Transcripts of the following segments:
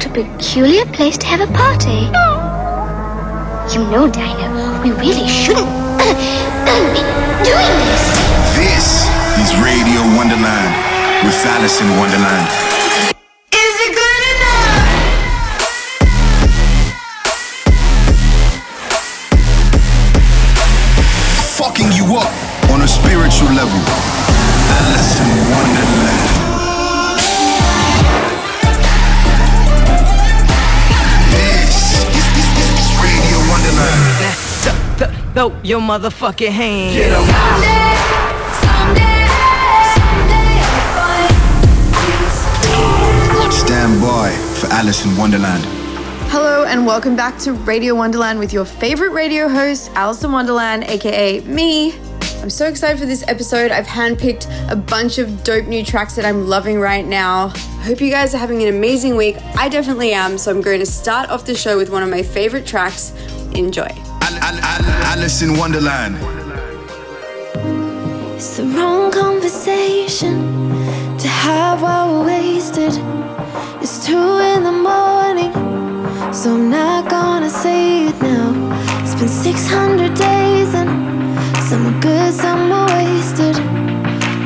What a peculiar place to have a party. You know, Dino, we really shouldn't be doing this. This is Radio Wonderland with Alison Wonderland. Is it good enough? Fucking you up on a spiritual level. Alison throw your motherfucking hand. Get 'em. Stand by for Alison Wonderland. Hello and welcome back to Radio Wonderland with your favorite radio host, Alison Wonderland, aka me. I'm so excited for this episode. I've handpicked a bunch of dope new tracks that I'm loving right now. I hope you guys are having an amazing week. I definitely am, so I'm going to start off the show with one of my favorite tracks. Enjoy. Al- Al- Al- Alison Wonderland. It's the wrong conversation to have while we're wasted. It's two in the morning, so I'm not gonna say it now. It's been 600 days and some are good, some are wasted.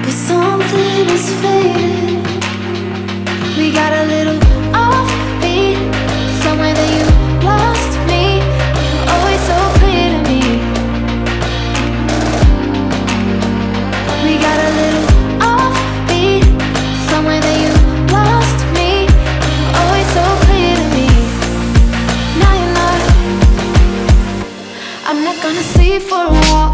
But something is faded. We got a little gonna sleep for a while,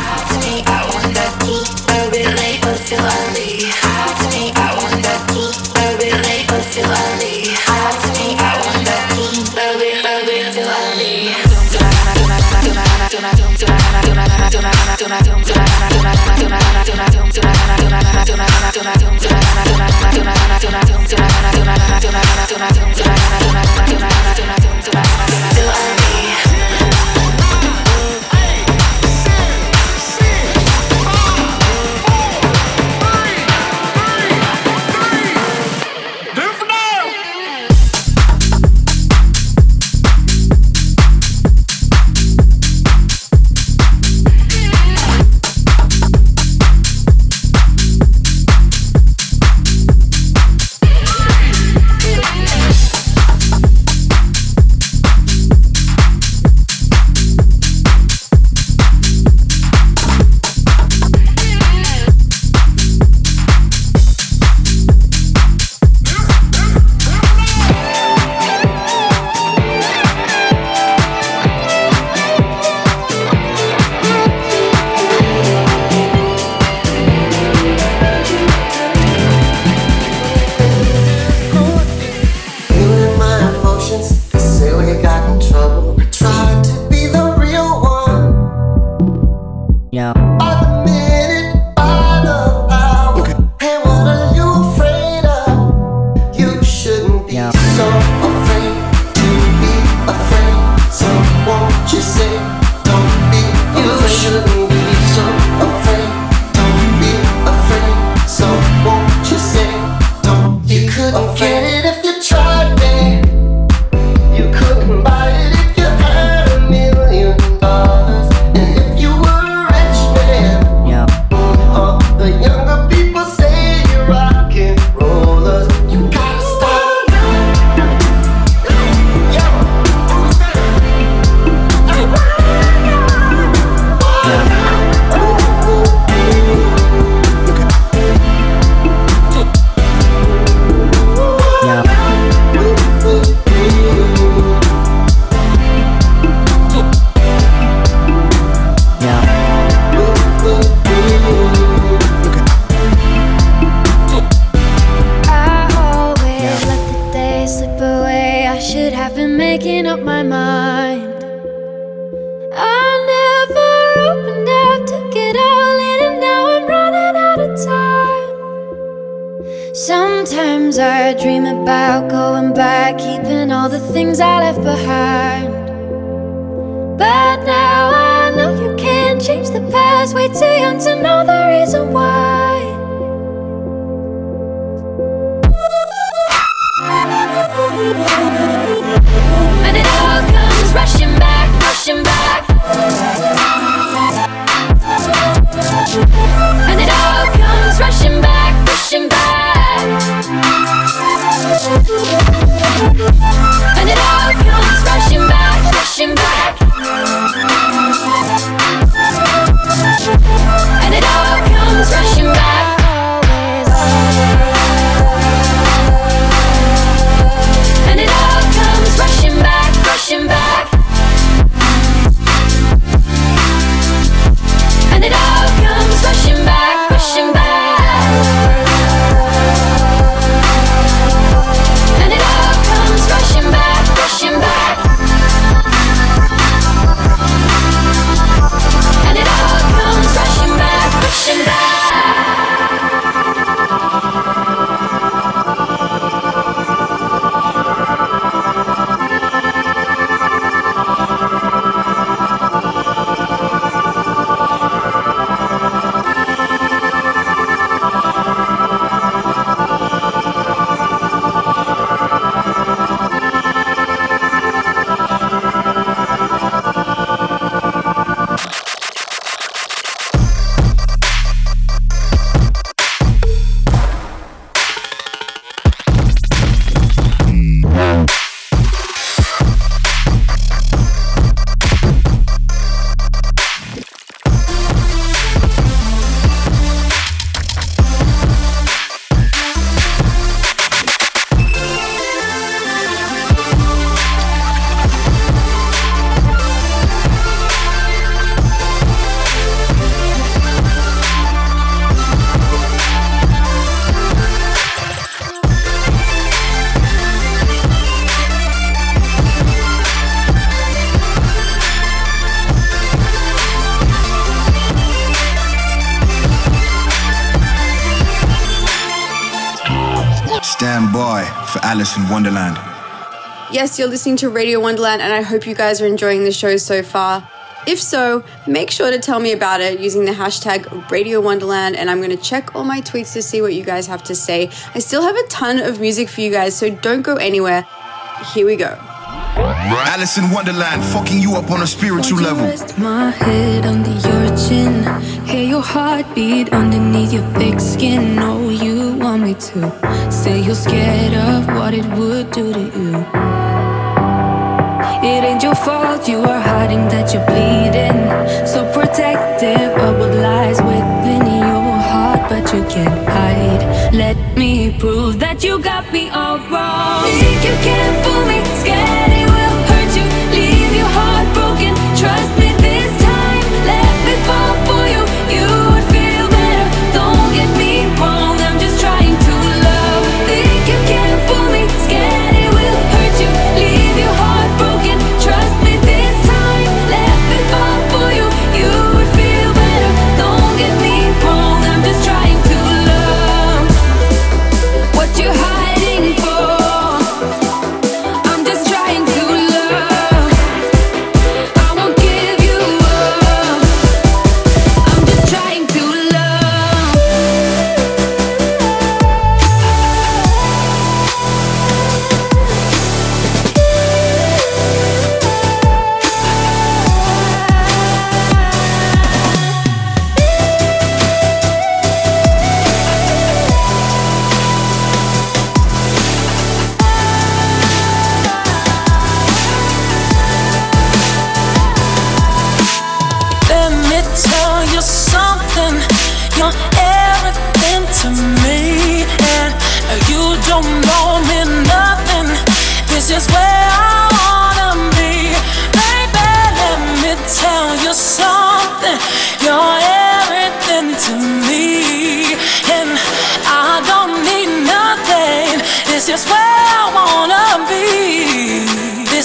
Stand by for Alison Wonderland. Yes, you're listening to Radio Wonderland, and I hope you guys are enjoying the show so far. If so, make sure to tell me about it using the hashtag Radio Wonderland, and I'm going to check all my tweets to see what you guys have to say. I still have a ton of music for you guys, so don't go anywhere. Here we go. Alison Wonderland, fucking you up on a spiritual level. Rest my head under your chin. Hear your heartbeat underneath your thick skin. Know you want me to. say you're scared of what it would do to you. It ain't your fault you are hiding that you're bleeding. So protective of what lies within your heart, but you can't hide. Let me prove that you got me all wrong. Think you can't fool me,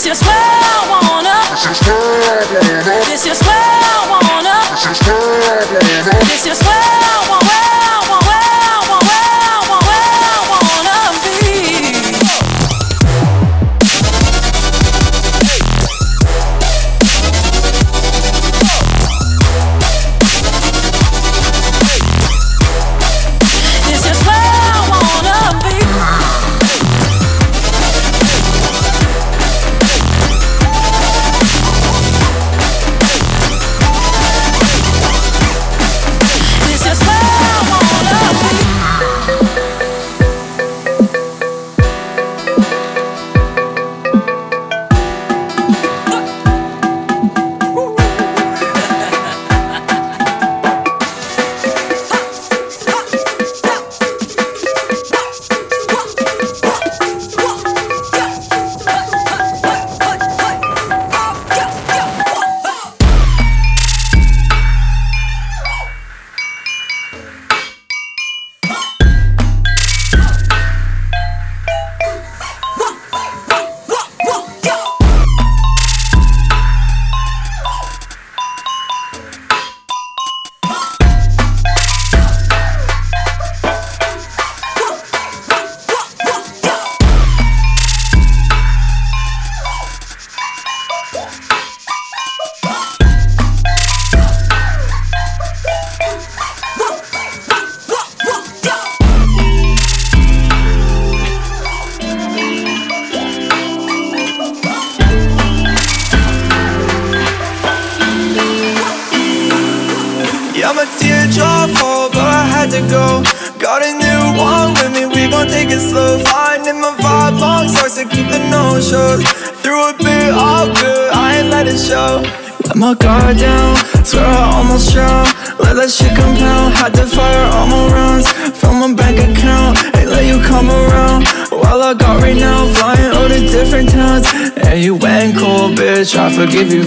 This is where I wanna. This is where I wanna. This is where I wanna. Where I wanna. Where I wanna. Where I. Where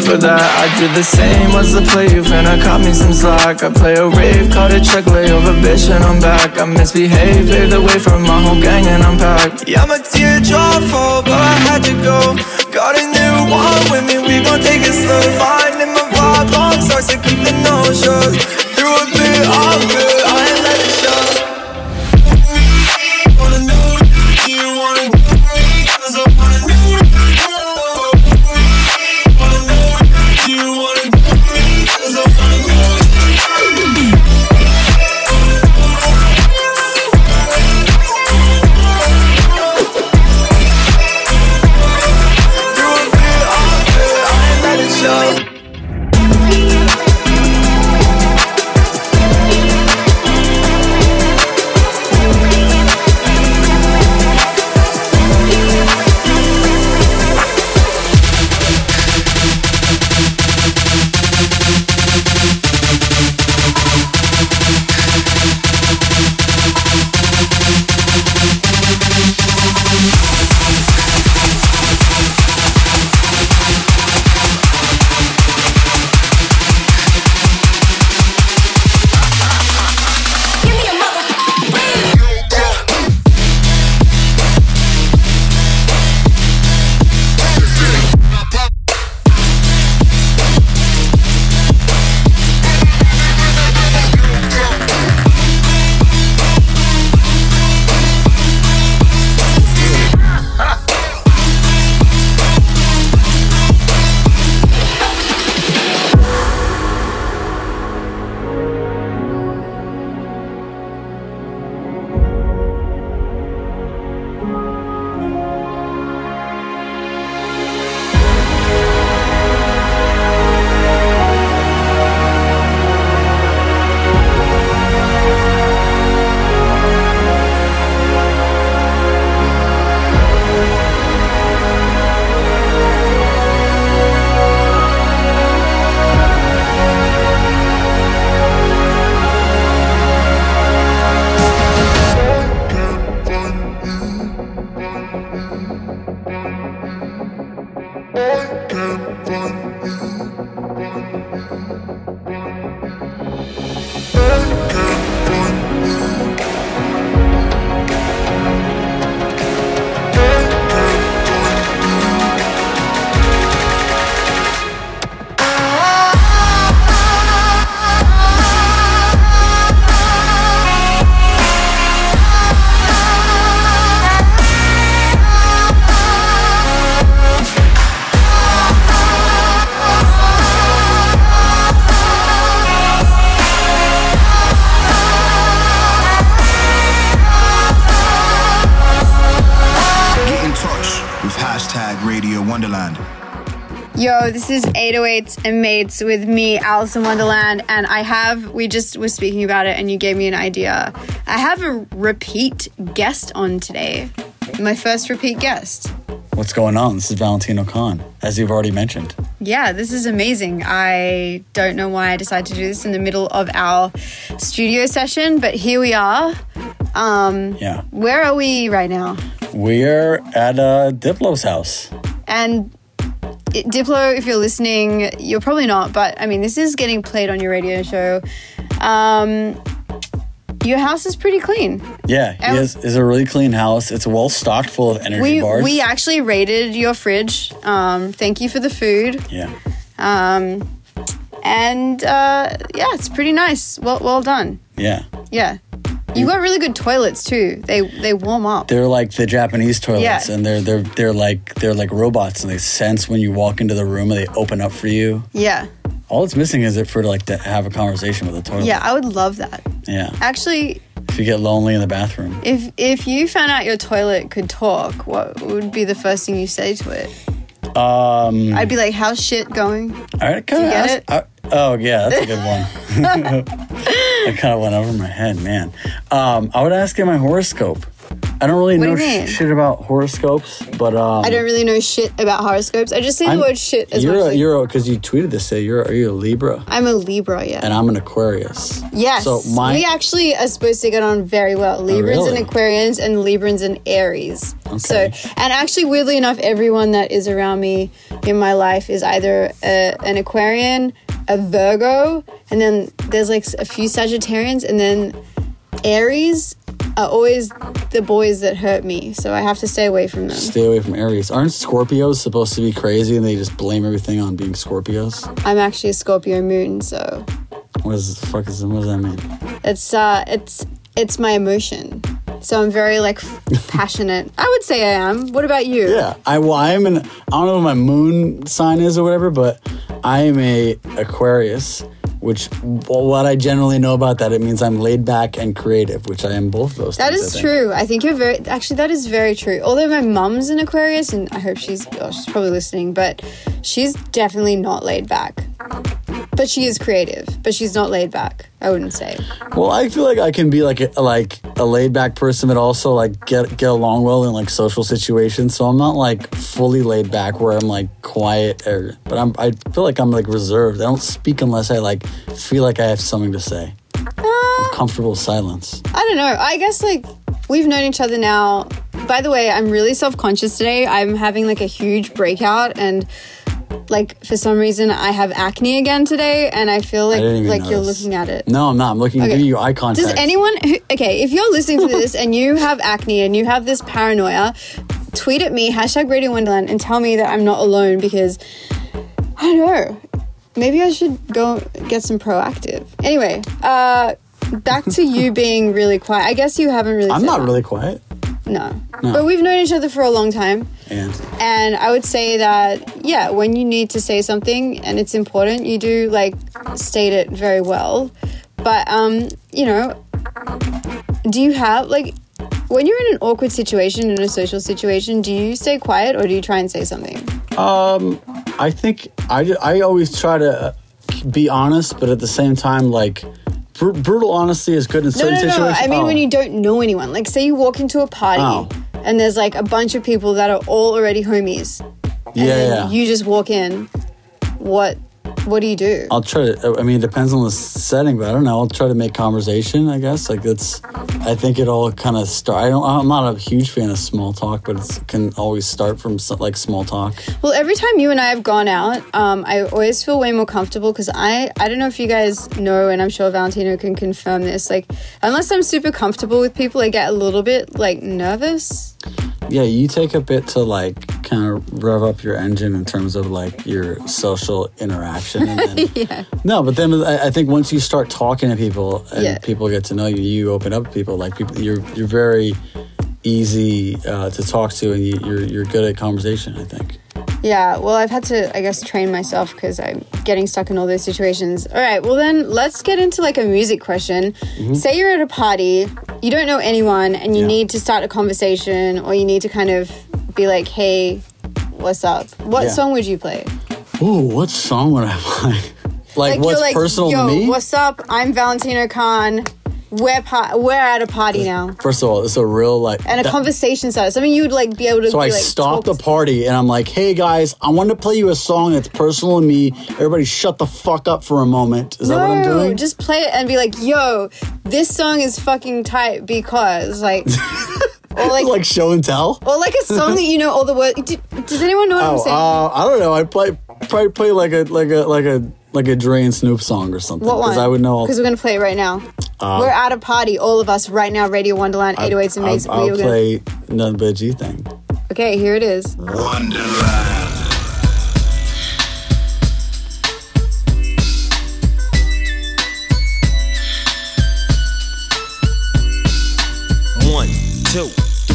for that. I did the same as the play you finna cut me some slack. I play a rave, caught a check, lay over, bitch, and I'm back. I misbehaved, paved the way for my whole gang, and I'm packed. Yeah, my teardrop fall, but I had to go. Got a new one with me, we gon' take it slow. Finding my vibe, long stars to keep the no shows. Through a bit all this is 808s and Mates with me, Alison Wonderland. And I have, we just were speaking about it and you gave me an idea. I have a repeat guest on today. My first repeat guest. What's going on? This is Valentino Khan, as you've already mentioned. Yeah, this is amazing. I don't know why I decided to do this in the middle of our studio session, but here we are. Um, Yeah. where are we right now? We're at uh, Diplo's house. And Diplo, if you're listening, you're probably not, but I mean, this is getting played on your radio show. Um, your house is pretty clean. Yeah, And- has, is a really clean house. It's well stocked full of energy We bars. we actually raided your fridge. Um, thank you for the food. yeah. Um, and uh, yeah, it's pretty nice. Well, well done. Yeah. Yeah, you got really good toilets too. They they warm up. They're like the Japanese toilets Yeah. and they're they're they're like they're like robots and they sense when you walk into the room and they open up for you. Yeah, All it's missing is it for like to have a conversation with the toilet. yeah, I would love that. Yeah. Actually, If you get lonely in the bathroom. if if you found out your toilet could talk, what would be the first thing you say to it? Um I'd be like, "How's shit going?" I kind of it? I- oh yeah, that's a good one. I kind of went over my head, man. Um, I would ask you my horoscope. I don't really What know mean? sh- shit about horoscopes, but um, I don't really know shit about horoscopes. I just say the I'm- word shit as you're much. a, you're because you tweeted this. Say you're are you a Libra I'm a Libra, yeah. and I'm an Aquarius. Yes. So my we actually are supposed to get on very well. Librans really? and Aquarians and Librans and Aries. So, and actually, weirdly enough, everyone that is around me in my life is either a, an Aquarian, a Virgo, and then there's like a few Sagittarians, and then Aries are always the boys that hurt me. So I have to stay away from them. stay away from Aries. Aren't Scorpios supposed to be crazy and they just blame everything on being Scorpios? I'm actually a Scorpio moon, so What is the fuck is what does that mean? it's uh it's it's my emotion. So I'm very like passionate. I would say I am. What about you? Yeah, I well, I am an I don't know what my moon sign is or whatever, but I am a Aquarius, which well, what I generally know about that it means I'm laid back and creative, which I am both those. That things, I is think. true. I think you're very actually that is very true. Although my mom's an Aquarius and I hope she's oh, she's probably listening, but she's definitely not laid back. But she is creative, but she's not laid back. I wouldn't say. Well, I feel like I can be like a, like a laid back person, but also like get get along well in like social situations. So I'm not like fully laid back where I'm like quiet or, but I'm I feel like I'm like reserved. I don't speak unless I like feel like I have something to say. I'm comfortable silence. I don't know. I guess like we've known each other now. By the way, I'm really self conscious today. I'm having like a huge breakout and like for some reason I have acne again today and I feel like even like you're looking at it. No, I'm not. I'm looking. Okay. Giving you eye contact. Does anyone who, okay, if you're listening to this and you have acne and you have this paranoia, tweet at me, hashtag Radio Wonderland, and tell me that I'm not alone because I don't know. Maybe I should go get some Proactiv. Anyway, uh back to you being really quiet. I guess you haven't really I'm not that. really quiet. No. But we've known each other for a long time. And And I would say that, yeah, when you need to say something and it's important, you do like state it very well. But, um, you know, do you have like, when you're in an awkward situation, in a social situation, do you stay quiet or do you try and say something? Um, I think I, I always try to be honest, but at the same time, like br- brutal honesty is good in No, certain no, no. situations. I mean, Oh. when you don't know anyone, like, say you walk into a party Oh. and there's like a bunch of people that are all already homies. Yeah, yeah. you just walk in. What, what do you do? I'll try to. I mean, it depends on the setting, but I don't know. I'll try to make conversation. I guess like that's. I think it all kind of start. I don't. I'm not a huge fan of small talk, but it can always start from like small talk. Well, every time you and I have gone out, um, I always feel way more comfortable because I, I don't know if you guys know, and I'm sure Valentino can confirm this. Like, unless I'm super comfortable with people, I get a little bit like nervous. Yeah, you take a bit to like kind of rev up your engine in terms of like your social interaction. And then, Yeah. No, but then I, I think once you start talking to people and Yeah. people get to know you, you open up to people. Like people, you're you're very easy uh, to talk to, and you, you're you're good at conversation. I think. Yeah, well, I've had to, I guess, train myself because I'm getting stuck in all those situations. All right, well, then let's get into like a music question. Mm-hmm. Say you're at a party, you don't know anyone, and you Yeah. need to start a conversation, or you need to kind of be like, hey, what's up? What Yeah. song would you play? Ooh, what song would I play? like, what's personal yo, to me? what's up? I'm Valentino Khan. We're pa- we're at a party now, First of all, it's a real like. and a that- conversation started. Something you'd like be able to. So be, I like, stop the party and I'm like, "Hey guys, I want to play you a song that's personal to me. Everybody, shut the fuck up for a moment." Is that what I'm No, doing? just play it and be like, "Yo, this song is fucking tight because like." Or like, like show and tell. or like a song that you know all the words. Do, does anyone know what I'm Oh, saying? uh, I don't know. I play probably play like a like a like a like a Dre and Snoop song or something. what one? Because I would know. Because we're gonna play it right now. Um, we're at a party, all of us right now. Radio Wonderland, 808's I'll, amazing. I'll We were gonna- play nothing but a G thing. Okay, here it is. Wonderland. One, two,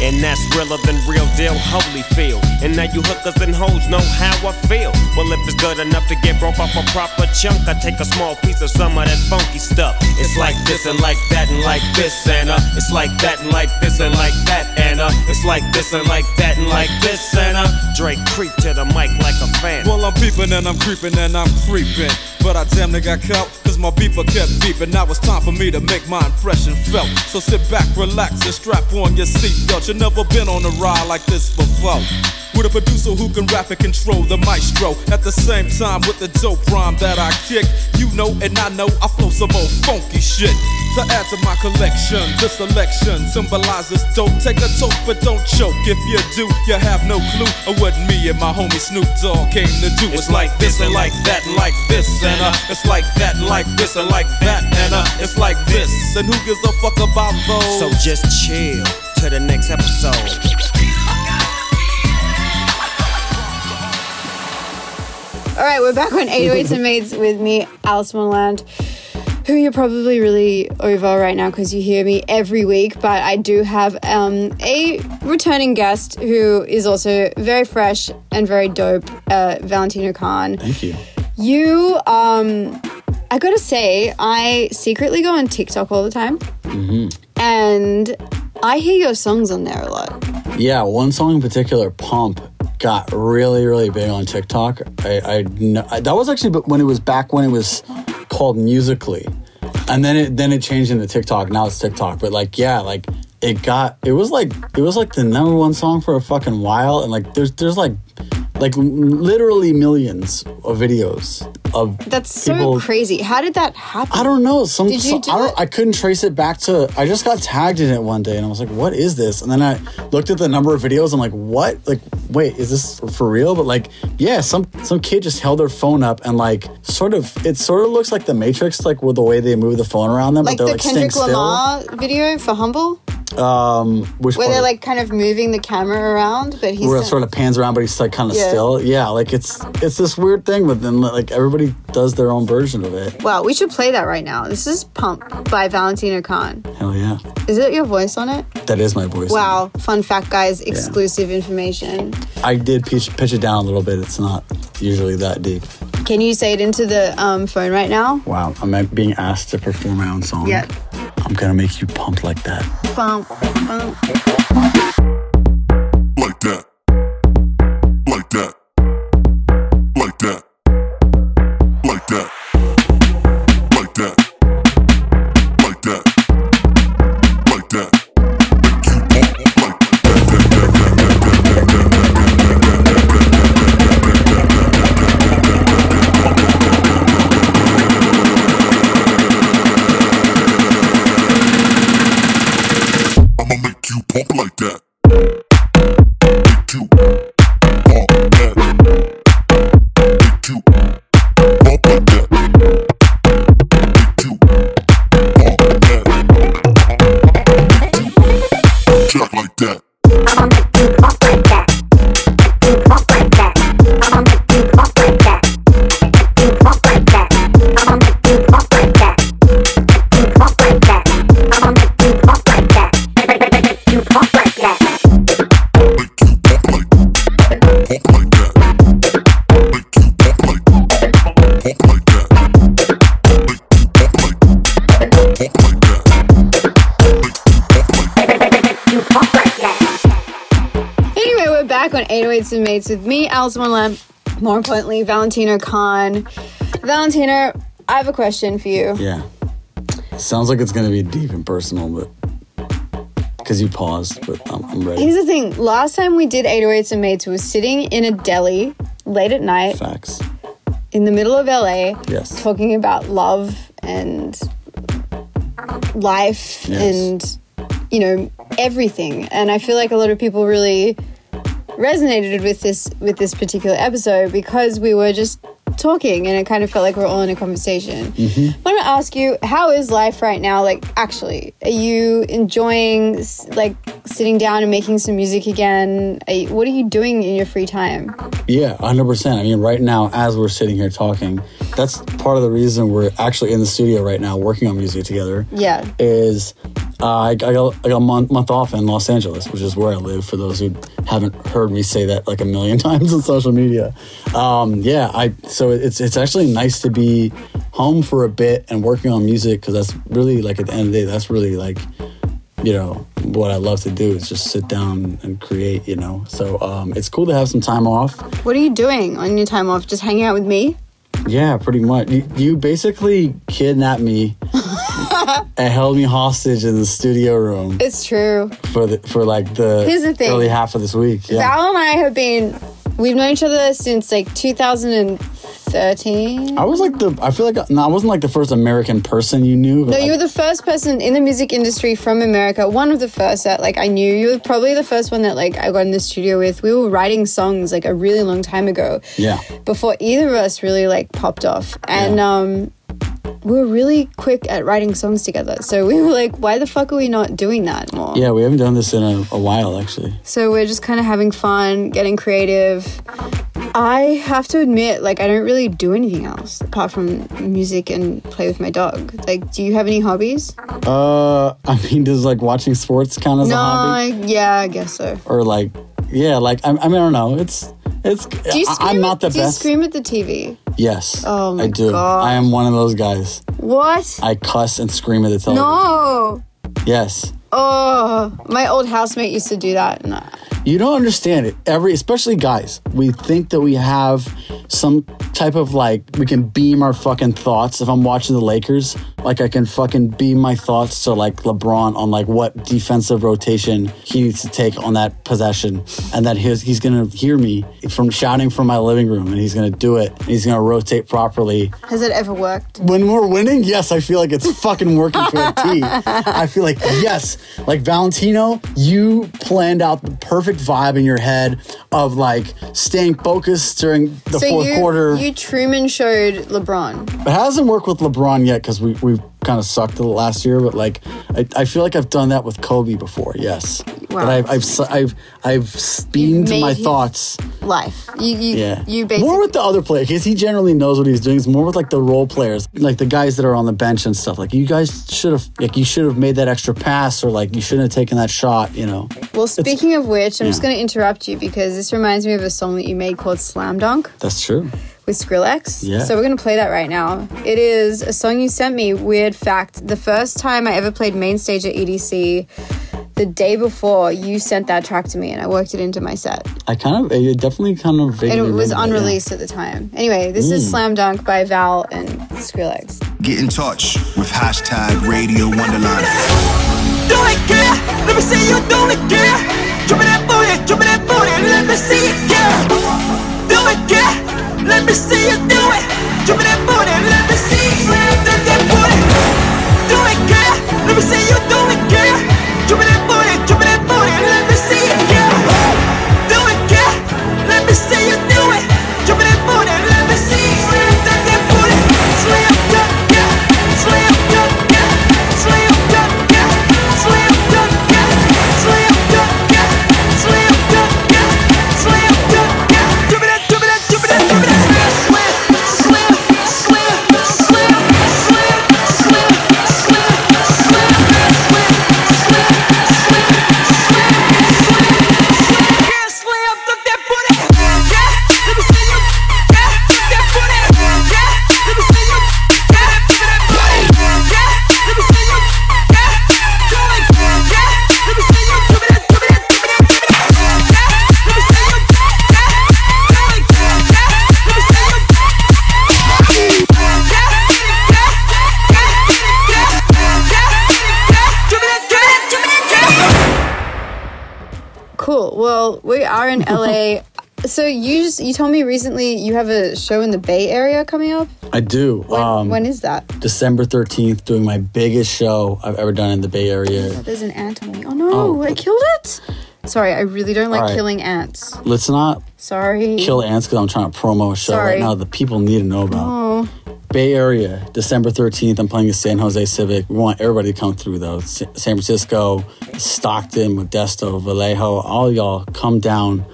And that's realer than real deal, Holyfield. And now you hookers and hoes know how I feel. Well, if it's good enough to get broke off a proper chunk, I take a small piece of some of that funky stuff. It's like this and like that and like this uh, it's like that and like this and like that uh, it's like this and like that and like this uh, Drake creep to the mic like a fan. Well, I'm peeping and I'm creeping and I'm creeping. But I damn near got caught, cause my beeper kept beeping. Now it's time for me to make my impression felt. So sit back, relax, and strap on your seatbelt. You've never been on a ride like this before. With a producer who can rap and control the maestro. At the same time, with the dope rhyme that I kick. You know, and I know I flow some old funky shit. To add to my collection, this selection symbolizes dope. Take a toke, but don't choke. If you do, you have no clue of what me and my homie Snoop Dogg came to do. It's like this and like that and like this and uh, it's like that and like this and like that and uh, it's like this. And who gives a fuck about those? So just chill to the next episode. All right, we're back on 808s and Mates with me, Alison Wonderland, who you're probably really over right now because you hear me every week. But I do have um, a returning guest who is also very fresh and very dope, uh, Valentino Khan. Thank you. You, um, I gotta say, I secretly go on TikTok all the time, and I hear your songs on there a lot. Yeah, one song in particular, "Pump," got really, really big on TikTok. I, I, I that was actually when it was back when it was called Musically, and then it then it changed into TikTok. Now it's TikTok, but like yeah, like it got it was like it was like the number one song for a fucking while, and like there's there's like like literally millions of videos of That's so crazy. How did that happen? I don't know. Some, Did you some- do I? I couldn't trace it back to. I just got tagged in it one day, and I was like, "What is this?" And then I looked at the number of videos. I'm like, "What? Like, wait, is this for real?" But like, yeah, some some kid just held their phone up and like, sort of, it sort of looks like the Matrix, like with the way they move the phone around them, like but they're like staying Kendrick Lamar video for Humble, still. Um, which where they're like kind of moving the camera around, but he's where it sort of pans around, but he's like kind of Yeah. still. Yeah, like it's it's this weird thing, but then like everybody does their own version of it. Wow, we should play that right now. This is Pump by Valentino Khan. Hell yeah, Is it your voice on it? that is my voice. Wow, fun fact, guys, exclusive information. I did pitch, pitch it down a little bit. It's not usually that deep. Can you say it into the um, phone right now? Wow, I'm being asked to perform my own song. Yeah. I'm gonna make you pump like that. Bump, bump. More importantly, Valentino Khan. Valentino, I have a question for you. Yeah. Sounds like it's gonna be deep and personal, but because you paused, but I'm, I'm ready. Here's the thing. Last time we did 808s and Mates we were sitting in a deli late at night Facts. in the middle of LA Yes. talking about love and life Yes. and you know everything and i feel like a lot of people really resonated with this with this particular episode because we were just talking and it kind of felt like we're all in a conversation Mm-hmm. i want to ask you how is life right now like actually are you enjoying like sitting down and making some music again are you, what are you doing in your free time Yeah, 100%. I mean, right now, as we're sitting here talking, that's part of the reason we're actually in the studio right now working on music together. yeah Is uh, I, I got, I got a month, month off in Los Angeles, which is where I live, for those who haven't heard me say that like a million times on social media. Um, yeah, I so it's, it's actually nice to be home for a bit and working on music because that's really like at the end of the day, that's really like you know what I love to do is just sit down and create. You know, so um, it's cool to have some time off. what are you doing on your time off just hanging out with me Yeah, pretty much. You, you basically kidnapped me and held me hostage in the studio room it's true for the for like the Here's the thing. early half of this week. Yeah, Val and I have been we've known each other since like 2013. I was like the. I feel like no, I wasn't like the first American person you knew. No, like, you were the first person in the music industry from America. One of the first that like I knew. You were probably the first one that like I got in the studio with. We were writing songs like a really long time ago. Yeah. Before either of us really like popped off. And Yeah. um we were really quick at writing songs together. So we were like, why the fuck are we not doing that more? Yeah, we haven't done this in a, a while actually. So we're just kind of having fun, getting creative. I have to admit, like, I don't really do anything else apart from music and play with my dog. Like, do you have any hobbies? Uh, I mean, does like watching sports count as no, a hobby? I, yeah, I guess so. Or like, yeah, like I, I mean, I don't know. It's it's. Do you I, scream I'm not at, the do you scream at the TV? Yes. Oh my I do. God. I am one of those guys. What? I cuss and scream at the television. No. Yes. Oh, my old housemate used to do that. I- You don't understand it. Every, especially guys, we think that we have some type of like we can beam our fucking thoughts. If I'm watching the Lakers, like I can fucking beam my thoughts to like LeBron on like what defensive rotation he needs to take on that possession, and that his he's gonna hear me from shouting from my living room, and he's gonna do it. And he's gonna rotate properly. Has it ever worked? When we're winning, yes, I feel like it's fucking working to a T. I feel like yes, like Valentino, you planned out the perfect vibe in your head of like staying focused during the so fourth you, quarter. you Truman showed LeBron. it hasn't worked with LeBron yet because we we've kind of sucked the last year, but like I, I feel like I've done that with Kobe before. Yes, Wow. but I've I've I've I've beamed my thoughts. Life. You you Yeah, you basically more with the other players because he generally knows what he's doing. It's more with like the role players, like the guys that are on the bench and stuff. Like you guys should have like you should have made that extra pass or like you shouldn't have taken that shot. You know. Well, speaking of which, I'm just going to interrupt you because this reminds me of a song that you made called Slam Dunk That's true. With Skrillex. Yeah. So we're going to play that right now. It is a song you sent me. Weird fact the first time I ever played main stage at EDC, the day before, you sent that track to me and I worked it into my set. I kind of, it definitely kind of. And it was remember that, yeah. unreleased at the time. Anyway, this is mm. Slam Dunk by Val and Skrillex. Get in touch with hashtag Radio Wonderland. Do it, girl. Let me see you do it, girl. Drop me that booty, drop me that told me recently you have a show in the Bay Area coming up. I do. When, um, when is that? December 13th, doing my biggest show I've ever done in the Bay Area. There's an ant on me. Oh no! Oh. I killed it. Sorry, I really don't like right. killing ants. Let's not Sorry. kill ants because I'm trying to promo a show Sorry. right now that people need to know about. Oh, Bay Area, December 13th. I'm playing the San Jose Civic. We want everybody to come through though. S- San Francisco, Stockton, Modesto, Vallejo, all y'all come down.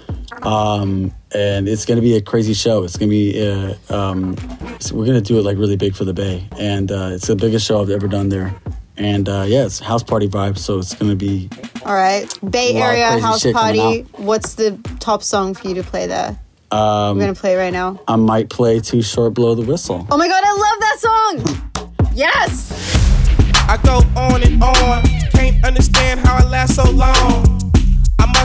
Um, and it's going to be a crazy show. It's going to be, uh, um, so we're going to do it like really big for the Bay. And uh, it's the biggest show I've ever done there. And uh, yeah, it's house party vibe. So it's going to be, all right. Bay A lot of Area house party. What's the top song for you to play there? um, I'm gonna play right now. I might play Too Short Blow the Whistle. Oh my god, I love that song. yes. I go on and on. Can't understand how I last so long.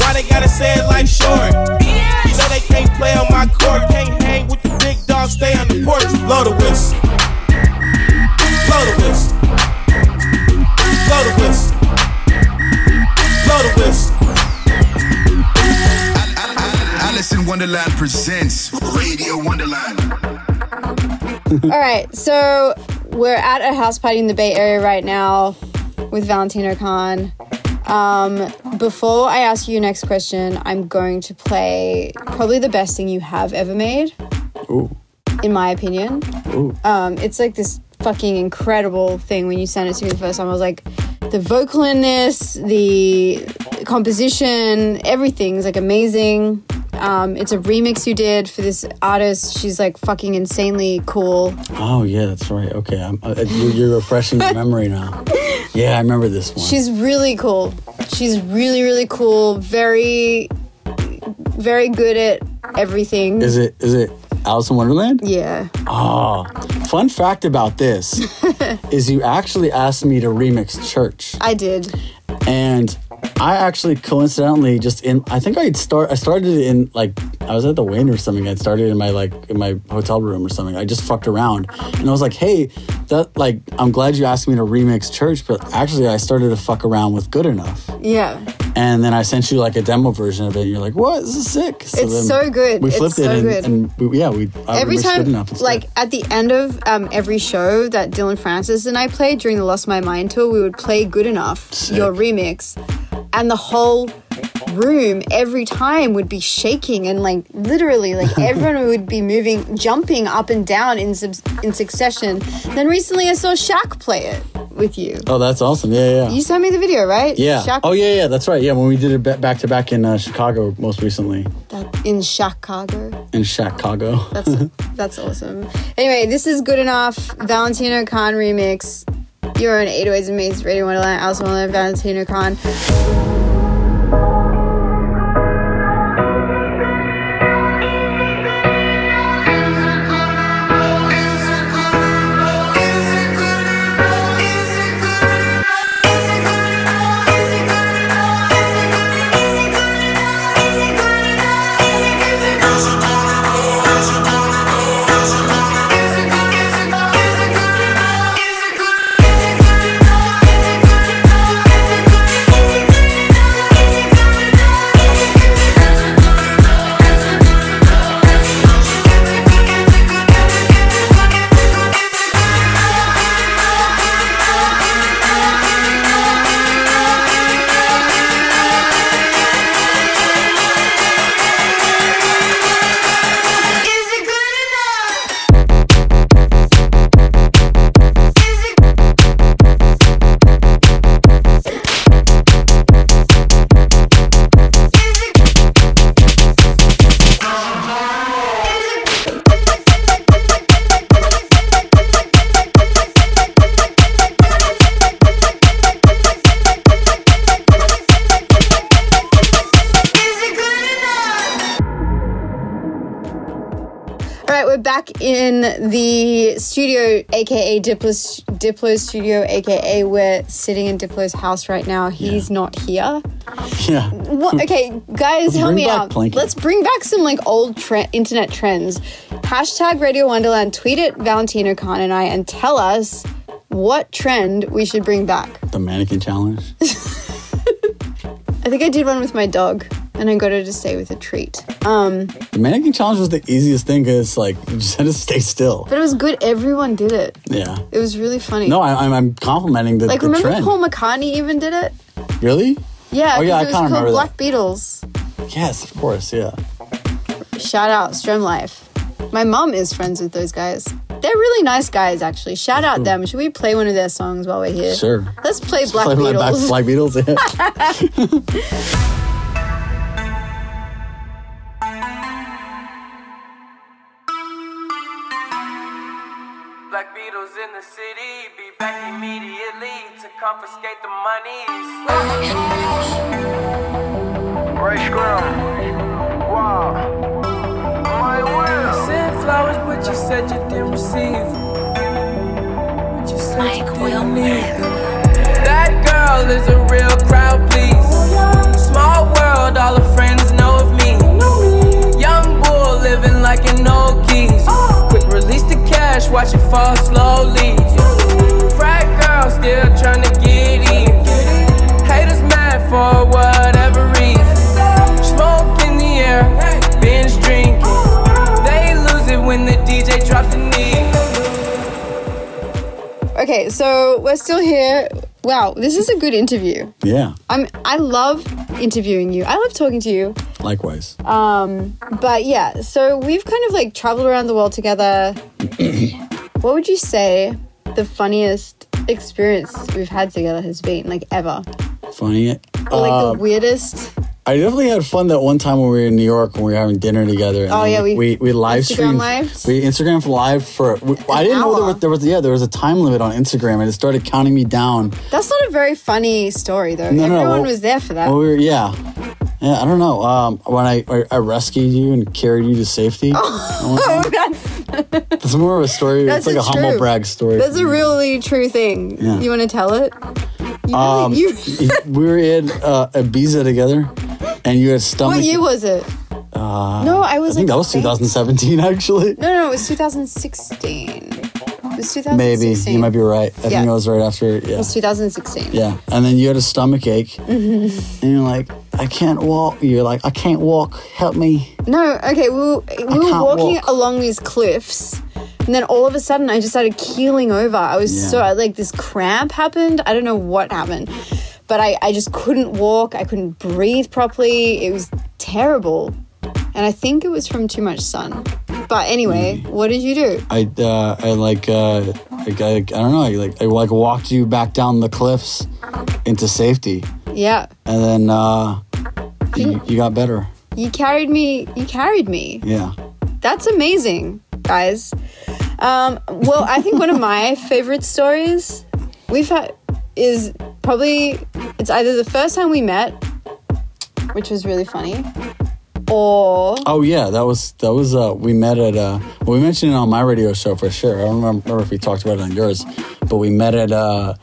Why they gotta say it like short? You know they can't play on my court, can't hang with the big dogs, stay on the porch. Blow the whistle. Blow the whistle. Blow the whistle. Blow the whistle. Alison Wonderland presents Radio Wonderland. All right, so we're at a house party in the Bay Area right now with Valentino Khan. Um, before I ask you your next question, I'm going to play probably the best thing you have ever made, Ooh, in my opinion. ooh. Um, it's like this fucking incredible thing when you sent it to me the first time. I was like, the vocal in this, the composition, everything's like amazing. Um, it's a remix you did for this artist. She's like fucking insanely cool. Oh yeah, that's right. Okay, I'm, uh, you, you're refreshing my memory now. Yeah, I remember this one. She's really cool. She's really, really cool. Very, very good at everything. is it is it Alison Wonderland? Yeah. Oh, fun fact about this is you actually asked me to remix Church, I did. and I actually coincidentally just in I think I'd start I started in like I was at the Wayne or something. I'd started in my like in my hotel room or something. I just fucked around and I was like, hey, that like I'm glad you asked me to remix Church, but actually I started to fuck around with Good Enough. Yeah. And then I sent you like a demo version of it, and you're like, "What? This is sick!" So It's so good. We It's flipped so it, and, good. and we, yeah, we I every time, Good enough. like at the end of um, every show that Dillon Francis and I played during the Lost My Mind tour, we would play Good Enough, Sick. your remix, and the whole room every time would be shaking and like literally like everyone would be moving jumping up and down in sub- in succession then recently i saw Shaq play it with you oh, that's awesome! Yeah, yeah, you sent me the video right yeah. Shaq Oh, yeah, yeah. That's right. Yeah, when we did it back to back in uh, Chicago most recently, that, in Chicago in Chicago. That's that's awesome. Anyway, this is good enough. Valentino Khan remix. You're on 808s and Mates Radio Wonderland. Alison Wonderland, Valentino Khan. Aka Diplo's, Diplo's studio, aka we're sitting in Diplo's house right now. He's not here. Yeah. What, hmm. okay, guys, help me out. Let's bring back some like old tre- internet trends. Hashtag Radio Wonderland. Tweet at Valentino Khan and I, and tell us what trend we should bring back. The mannequin challenge. I think I did one with my dog, and I got her to stay with a treat. Um, The mannequin challenge was the easiest thing because like you just had to stay still. but it was good. Everyone did it. Yeah. It was really funny. No, I, I'm, I'm complimenting the, like the remember trend. Paul McCartney even did it. really? Yeah, Oh, yeah, I because it was kinda called remember Black Beatles. Yes, of course. Yeah. Shout out Sremm Life. My mom is friends with those guys. They're really nice guys, actually. Shout out them. Should we play one of their songs while we're here? Sure. Let's play Black Play my back- Beatles. Black Beatles. Yeah. immediately to confiscate the monies. Ray Scrum, wow, my will. Sent flowers, but you said you didn't receive. But you said you didn't need them. That girl is a real crowd, please. Small world, all her friends know of me. Young bull living like an old keys. Quick release the cash, watch it fall slowly. Frat girl still trying to get in. Haters mad for whatever reason. Smoke in the air, binge drinking. They lose it when the DJ drops the knee. Okay, so we're still here. Wow, this is a good interview. yeah. I'm I love interviewing you. I love talking to you. Likewise. Um, but yeah, so we've kind of like traveled around the world together. what would you say the funniest experience we've had together has been, like ever? Funny. Or like Uh, the weirdest? I definitely had fun that one time when we were in New York when we were having dinner together. and Oh, yeah, we we- we, live streamed. lived? We Instagram live for. We, I didn't know there was, there was yeah there was a time limit on Instagram and it started counting me down. That's not a very funny story though. No, no, no, Everyone well- was there for that. Well, we were yeah. Yeah, I don't know. Um, when I, I I rescued you and carried you to safety, oh, that's, it's more of a story. That's it's like a humble brag story. that's a really true thing. Yeah. You want to tell it? You really- Um, you, we were in uh, Ibiza together, and you had stomach. what year was it? Uh, No, I was I think like that was eight. 2017, actually. No, no, it was 2016. It was 2016. Maybe you might be right. I Yeah. think it was right after. It was 2016. yeah. And then you had a stomach ache, Mm-hmm. and you're like, "I can't walk." You're like, "I can't walk. Help me." No, okay, we were, we were walking walk. along these cliffs, and then all of a sudden I just started keeling over. I was Yeah. so, like, this cramp happened. I don't know what happened, but I, I just couldn't walk. I couldn't breathe properly. It was terrible. And I think it was from too much sun. But anyway, Mm. what did you do? I uh, I like uh, like I, I don't know. I like I like walked you back down the cliffs into safety, Yeah. and then uh, you, you got better. You carried me. You carried me. Yeah. That's amazing, guys. Um, well, I think one of my favorite stories we've had is probably it's either the first time we met, which was really funny, or Oh yeah, that was that was uh we met at uh well, we mentioned it on my radio show for sure. I don't remember if we talked about it on yours, but we met at uh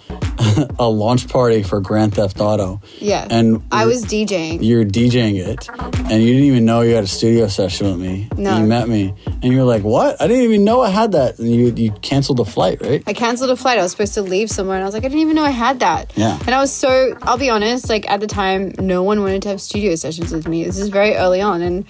a launch party for Grand Theft Auto. yeah. And I was DJing. You're DJing it, and you didn't even know you had a studio session with me. No. And you met me, and you were like, "What? I didn't even know I had that." And you you canceled the flight, right? I canceled a flight. I was supposed to leave somewhere, and I was like, I didn't even know I had that. Yeah. And I was so, I'll be honest, like at the time, no one wanted to have studio sessions with me. This is very early on, and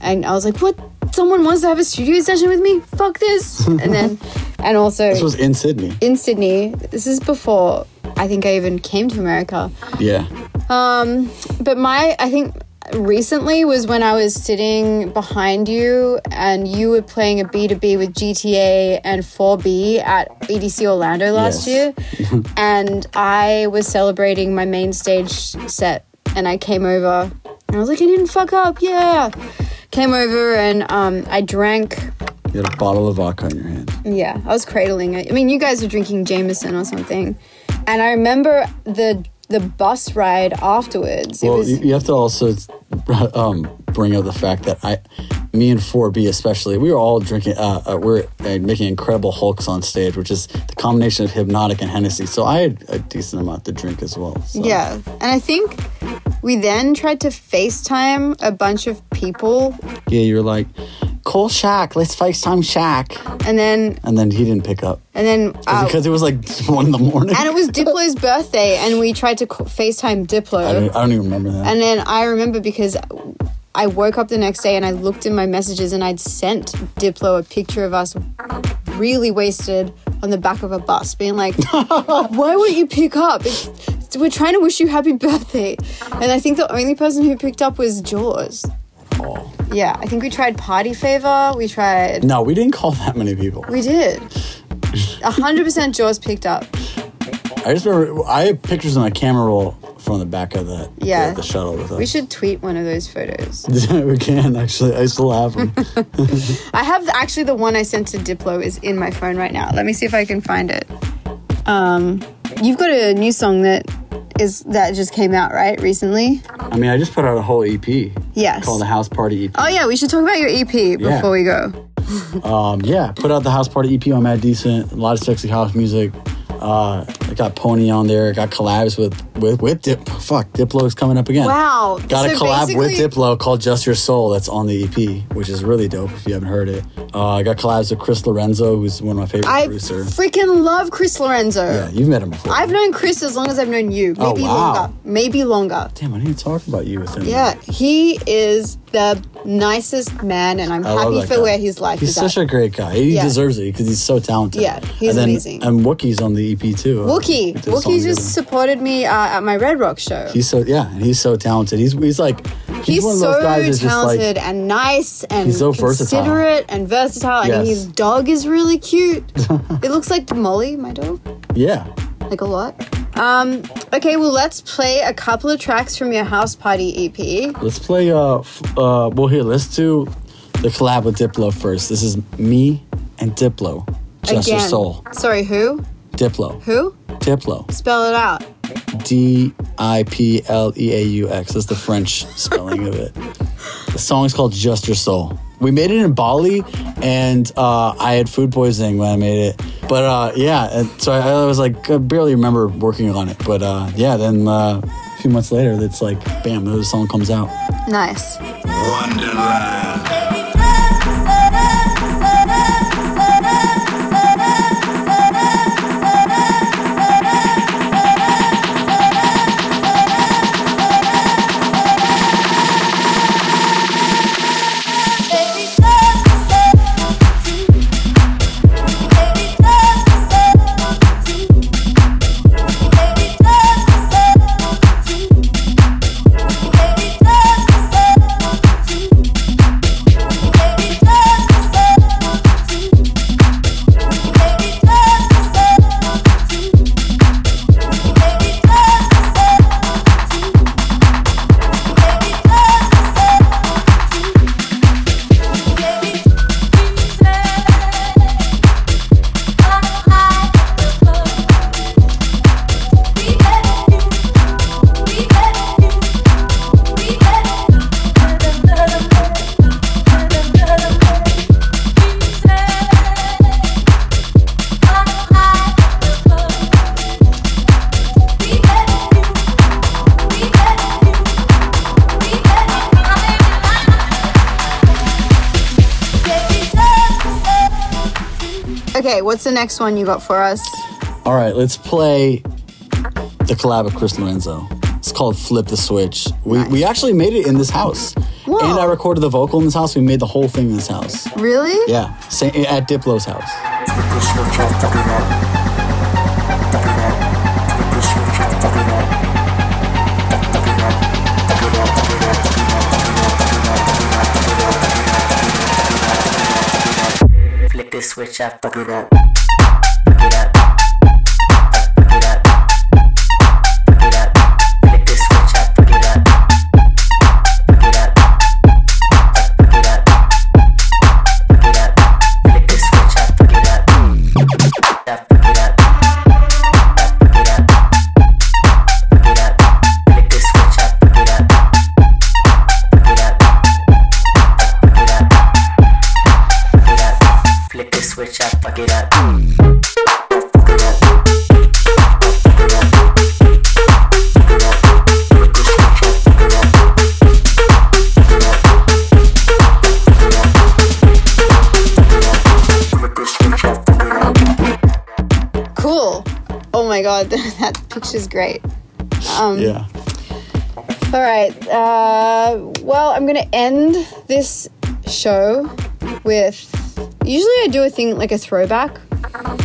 and I was like, what? Someone wants to have a studio session with me? Fuck this! and then, and also This was in Sydney. in Sydney. This is before I think I even came to America. Yeah. Um, but my, I think recently was when I was sitting behind you and you were playing a B2B with GTA and 4B at EDC Orlando last Yes. year. and I was celebrating my main stage set and I came over and I was like, I didn't fuck up. Yeah. Came over and um, I drank You had a bottle of vodka in your hand. yeah, I was cradling it. I mean, you guys were drinking Jameson or something, and I remember the the bus ride afterwards. It Well, was you, you have to also um, bring up the fact that I me and 4B especially, we were all drinking. Uh, uh, we are uh, making incredible hulks on stage, which is the combination of Hpnotiq and Hennessy. So I had a decent amount to drink as well. So. Yeah. And I think we then tried to FaceTime a bunch of people. Yeah, you're like, call Shaq. Let's FaceTime Shaq. And then And then he didn't pick up and then uh, because it was like one in the morning. and it was Diplo's birthday and we tried to FaceTime Diplo. I don't, I don't even remember that. And then I remember because I woke up the next day and I looked in my messages and I'd sent Diplo a picture of us really wasted on the back of a bus, being like, why won't you pick up? It's, we're trying to wish you happy birthday. And I think the only person who picked up was Jauz. Yeah, I think we tried Party Favor. We tried. no, we didn't call that many people. We did. 100% Jauz picked up. I just remember I have pictures on my camera roll from the back of the Yeah. the, the shuttle with us. We should tweet one of those photos. we can actually. I still have them. I have actually the one I sent to Diplo is in my phone right now. Let me see if I can find it. Um, you've got a new song that is that just came out right recently. I mean, I just put out a whole EP Yes. called the House Party EP. Oh yeah, we should talk about your EP before Yeah. we go. Um, yeah, put out the House Party EP on Mad Decent. A lot of sexy house music. Uh, got Pony on there. Got collabs with with with Dip. Fuck, Diplo's coming up again. Wow. Got a collab with Diplo called Just Your Soul. That's on the EP, which is really dope. If you haven't heard it, uh, I got collabs with Chris Lorenzo, who's one of my favorite I producers. freaking love Chris Lorenzo. Yeah, you've met him before. I've known Chris as long as I've known you. Oh, Maybe wow. longer. Maybe longer. Damn, I didn't talk about you with him. Yeah, he is the nicest man, and I'm I happy for guy. where his life He's is He's such at. a great guy. He Yeah. deserves it because he's so talented. Yeah, he's and then, amazing. And Wuki's on the EP too. Wuki, We did a song Wuki just supported me uh, at my Red Rock show. He's so yeah, and he's so talented. He's he's like he's, He's one of so those guys that's just talented like and nice and He's so versatile. considerate and versatile. Yes. And his dog is really cute. it looks like Molly, my dog, yeah. like a lot. Um, okay, well, let's play a couple of tracks from your house party EP. Let's play. Uh, f- uh, well, here let's do the collab with Diplo first. This is me and Diplo. Just Again. your soul. Sorry, who? Diplo. Who? Diplo. Spell it out. D I P L E A U X. That's the French spelling of it. The song is called Just Your Soul. We made it in Bali, and uh, I had food poisoning when I made it. But uh, yeah, so I, I was like, I barely remember working on it. But uh, yeah, then uh, a few months later, it's like, bam, the song comes out. Nice. Okay, what's the next one you got for us? All right, let's play the collab of Chris Lorenzo. It's called Flip the Switch. We, we actually made it in this house. Whoa. And I recorded the vocal in this house. We made the whole thing in this house. Really? Yeah, same, at Diplo's house. Switch up, it up. Right. Uh, well, I'm gonna end this show with. Usually, I do a thing like a throwback,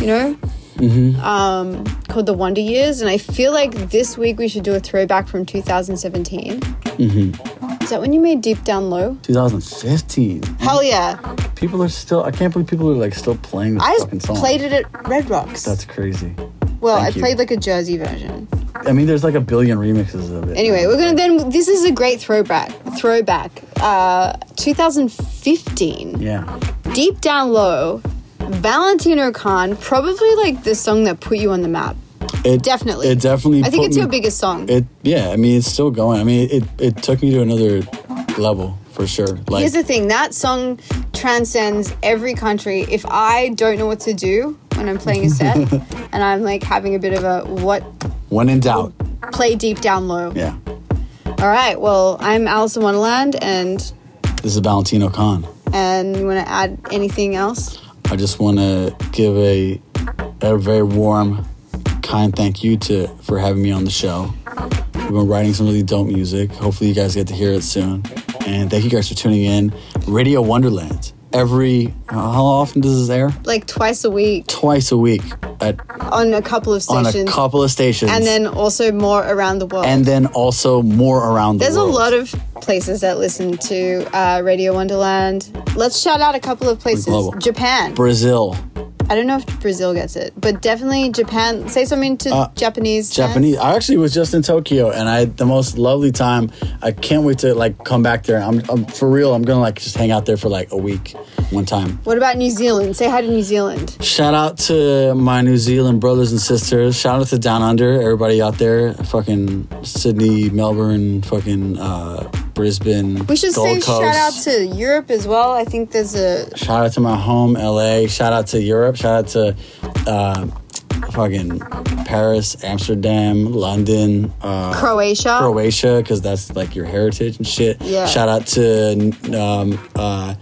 you know, Mm-hmm. um, called the Wonder Years, and I feel like this week we should do a throwback from 2017. Mm-hmm. Is that when you made Deep Down Low? 2015. Hell yeah! People are still. I can't believe people are like still playing this I fucking song. played it at Red Rocks. That's crazy. well, thank I you. played like a Jersey version. I mean, there's like a billion remixes of it. Anyway, we're gonna then. This is a great throwback. Throwback. Uh, 2015. Yeah. Deep Down Low, Valentino Khan, probably like the song that put you on the map. It Definitely. It definitely. I think it's me- your biggest song. It. Yeah. I mean, it's still going. I mean, it. It took me to another level for sure. Like. Here's the thing that song transcends every country. If I don't know what to do when I'm playing a set and I'm like having a bit of a what, when in doubt. play Deep Down Low. Yeah. All right, well, I'm Alison Wonderland, and This is Valentino Khan. and you want to add anything else? I just want to give a a very warm, kind thank you to for having me on the show. We've been writing some really dope music. Hopefully, you guys get to hear it soon. And thank you guys for tuning in. Radio Wonderland. Every how often does this air? Like twice a week Twice a week at on a couple of stations. on a couple of stations, and then also more around the world. and then also more around the There's world. a lot of places that listen to uh, Radio Wonderland. Let's shout out a couple of places. global. Japan. Brazil, I don't know if Brazil gets it, but definitely Japan. Say something to Uh, Japanese. fans. Japanese. I actually was just in Tokyo, and I had the most lovely time. I can't wait to like come back there. I'm, I'm for real. I'm gonna like just hang out there for like a week, one time. What about New Zealand? Say hi to New Zealand. Shout out to my New Zealand brothers and sisters. Shout out to Down Under, everybody out there. Fucking Sydney, Melbourne, fucking uh, Brisbane. We should Gold say Coast. shout out to Europe as well. I think there's a Shout out to my home, LA. Shout out to Europe. Shout out to uh, fucking Paris, Amsterdam, London, uh, Croatia. Croatia, because that's like your heritage and shit. Yeah. Shout out to um, uh,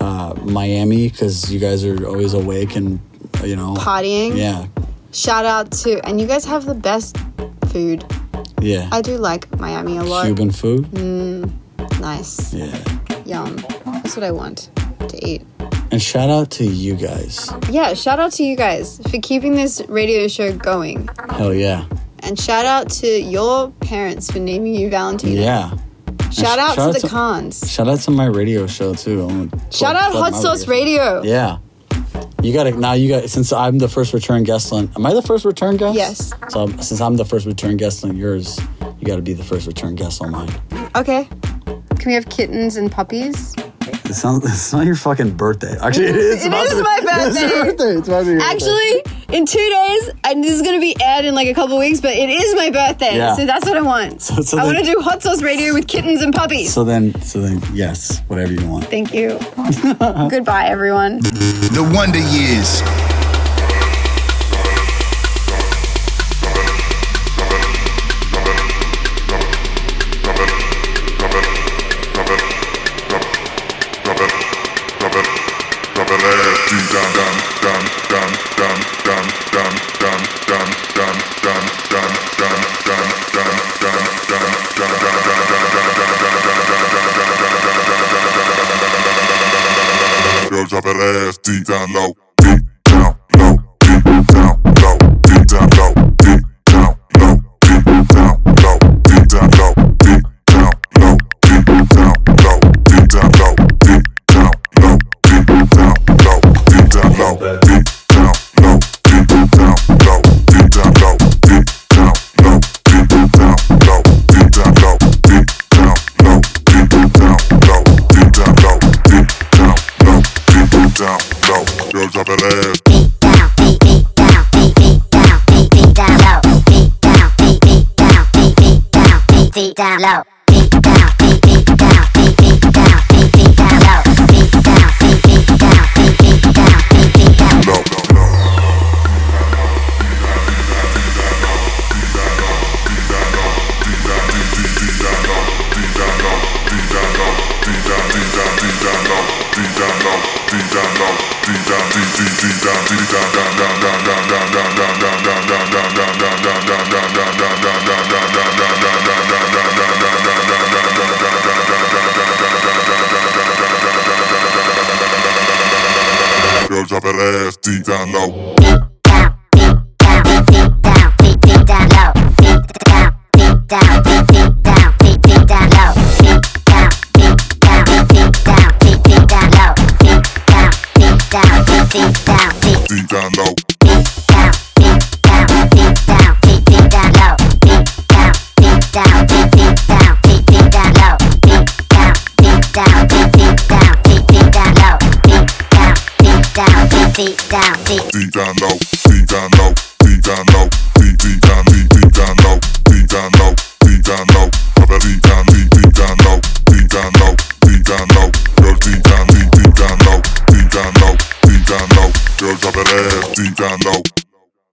uh, Miami, because you guys are always awake and you know Partying. Yeah, shout out to, and you guys have the best food. yeah. I do like Miami a lot. Cuban food. Mm, nice. Yeah. Yum. That's what I want to eat. And shout out to you guys. Yeah, shout out to you guys for keeping this radio show going. Hell yeah. And shout out to your parents for naming you Valentino. Yeah. Shout And out sh- to the cons. Shout out to my radio show too. Shout plug- out plug Hot Sauce radio. Radio. Yeah. You gotta now. You got since I'm the first return guest on. Am I the first return guest? Yes. So I'm- since I'm the first return guest on yours, you got to be the first return guest on mine. Okay. Can we have kittens and puppies? It sounds. It's not your fucking birthday. Actually, it is. It about is to be- my It's your birthday. birthday. It's about to be your birthday. Actually, in two days, and this is going to be aired in like a couple weeks, but it is my birthday. Yeah. So that's what I want. So- so I then- want to do Hot Sauce Radio with kittens and puppies. So then, so then, yes, whatever you want. Thank you. Goodbye, everyone. The Wonder Years. Down low. Deep down deep, down, deep down deep down low. Deep down, deep down, deep down, deep, down low. Deep down, deep down, deep, down, deep down low. Deep down, deep. Deep down low. Deep down low. Deep down low. Deep deep down deep deep down low. Deep down low. Deep down low. Drop that deep down deep deep down low. Deep down low. Deep down low. Girl, deep down deep deep down low. Deep down low. Deep down low. Girl, drop that ass deep down low.